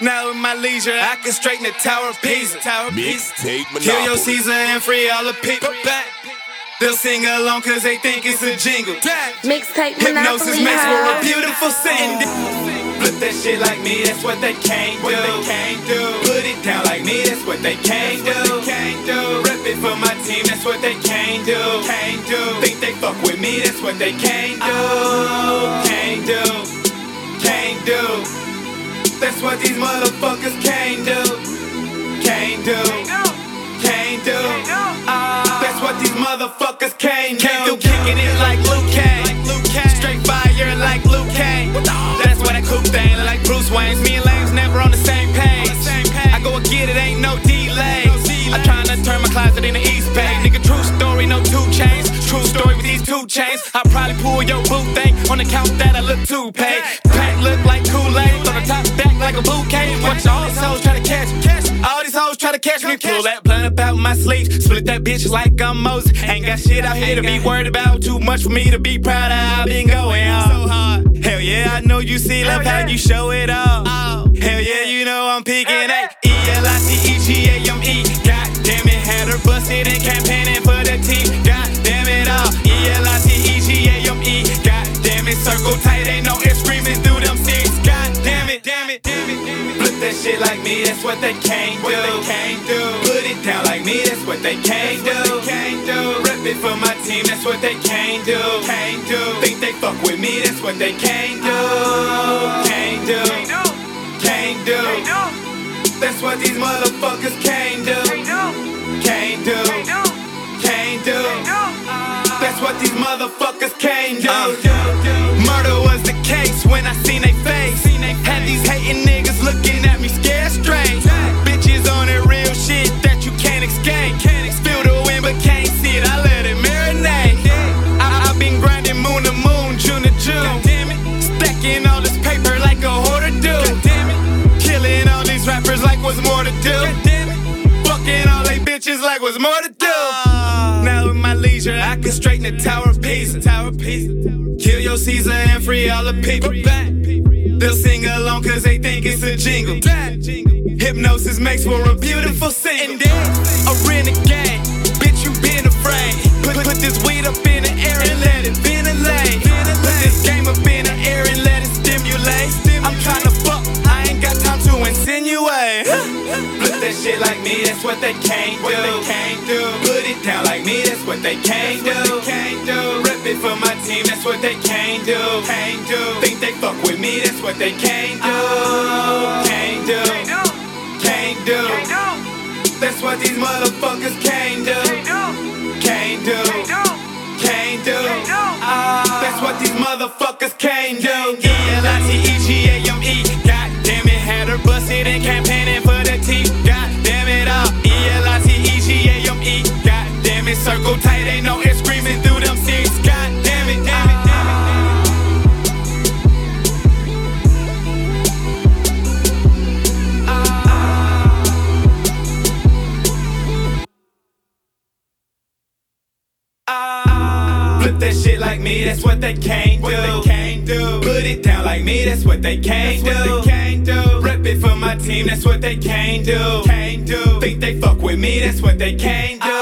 Now in my leisure, I can straighten the Tower of Pisa. Tower of Pisa. Mixtape Kill your Monopoly. Caesar and free all the people back. They'll sing along cause they think it's a jingle. Mixtape Hypnosis Monopoly. makes for a beautiful scene. Flip that shit like me, that's what they can't do. They can't do. Put it down like me, that's what they can't do. Can't do. Rep it for my team, that's what they can't do. Can't do. Think they fuck with me, that's what they can't do. Uh, can't do. Can't do. That's what these motherfuckers can't do. Can't do. Can't do. That's what these motherfuckers can't do. Can't do kicking it like Luke Kane. Straight fire like Luke Kane. That's why that coupe thing like Bruce Wayne's. Me and Lane's never on the same page. I go and get it, ain't no delay. I'm trying to turn my closet into East Bay. Nigga, true story, no two chains. True story with these two chains. I probably pull your boot thing on the count that I look too pay. Paint look like Kool-Aid, top back like a bouquet. Watch all these hoes try to catch me. All these hoes try to catch me. Pull that blunt up out my sleeve. Split that bitch like I'm Moses. Ain't got shit out here to be worried about. Too much for me to be proud of. I've been going so hard. Hell yeah, I know you see love how you show it all. Hell yeah, you know I'm picking A. E L I C E G A M E. God damn it, had her busted and campaigning damn it, damn it, damn it, damn it. Flip that shit like me, that's what they can't do. They can't do. Put it down like me, that's what they can't do. Can't do. Rep it for my team, that's what they can't do. Can't do. Think they fuck with me, that's what they can't do. Can't do. Can't do. That's what these motherfuckers can't do. Can't do. Can't do. That's what these motherfuckers can't do. Murder was the case when I seen they face. These hating niggas looking at me scared straight. Bitches on that real shit that you can't escape. Can't feel the wind but can't see it. I let it marinate. I, I've been grinding moon to moon, June to June. Stacking all this paper like a hoarder do. Killing all these rappers like what's more to do. Fucking all they bitches like what's more to do. Ah. Now in my leisure, I can straighten the Tower of Pisa. Tower of Pisa. Kill your Caesar and free all the people back. They'll sing along cause they think it's a jingle. Hypnosis makes for a beautiful scene. And then a renegade. Bitch, you been afraid. Put, put this weed up in the air and let it ventilate. Put this game up in the air and let it stimulate. I'm trying to fuck, I ain't got time to insinuate. Flip that shit like me, that's what they can't do. They can't do. Put it down like me, that's what they can't do. Can't do. Rep it for my team, that's what they can't do. Can't do. Think they with me, that's what they can't do. Can't do. Can't do. That's what these motherfuckers can't do. Can't do. Can't do. That's what these motherfuckers can't do. E L I T E G A M E. God damn it, had her busted and campaigning for the team. God damn it all. E L I T E G A M E. God damn it, circle tight, ain't no Flip that shit like me, that's what they can't do. They can't do. Put it down like me, that's what they can't do. Can't do. Rep it for my team, that's what they can't do. Can't do. Think they fuck with me, that's what they can't do. Can't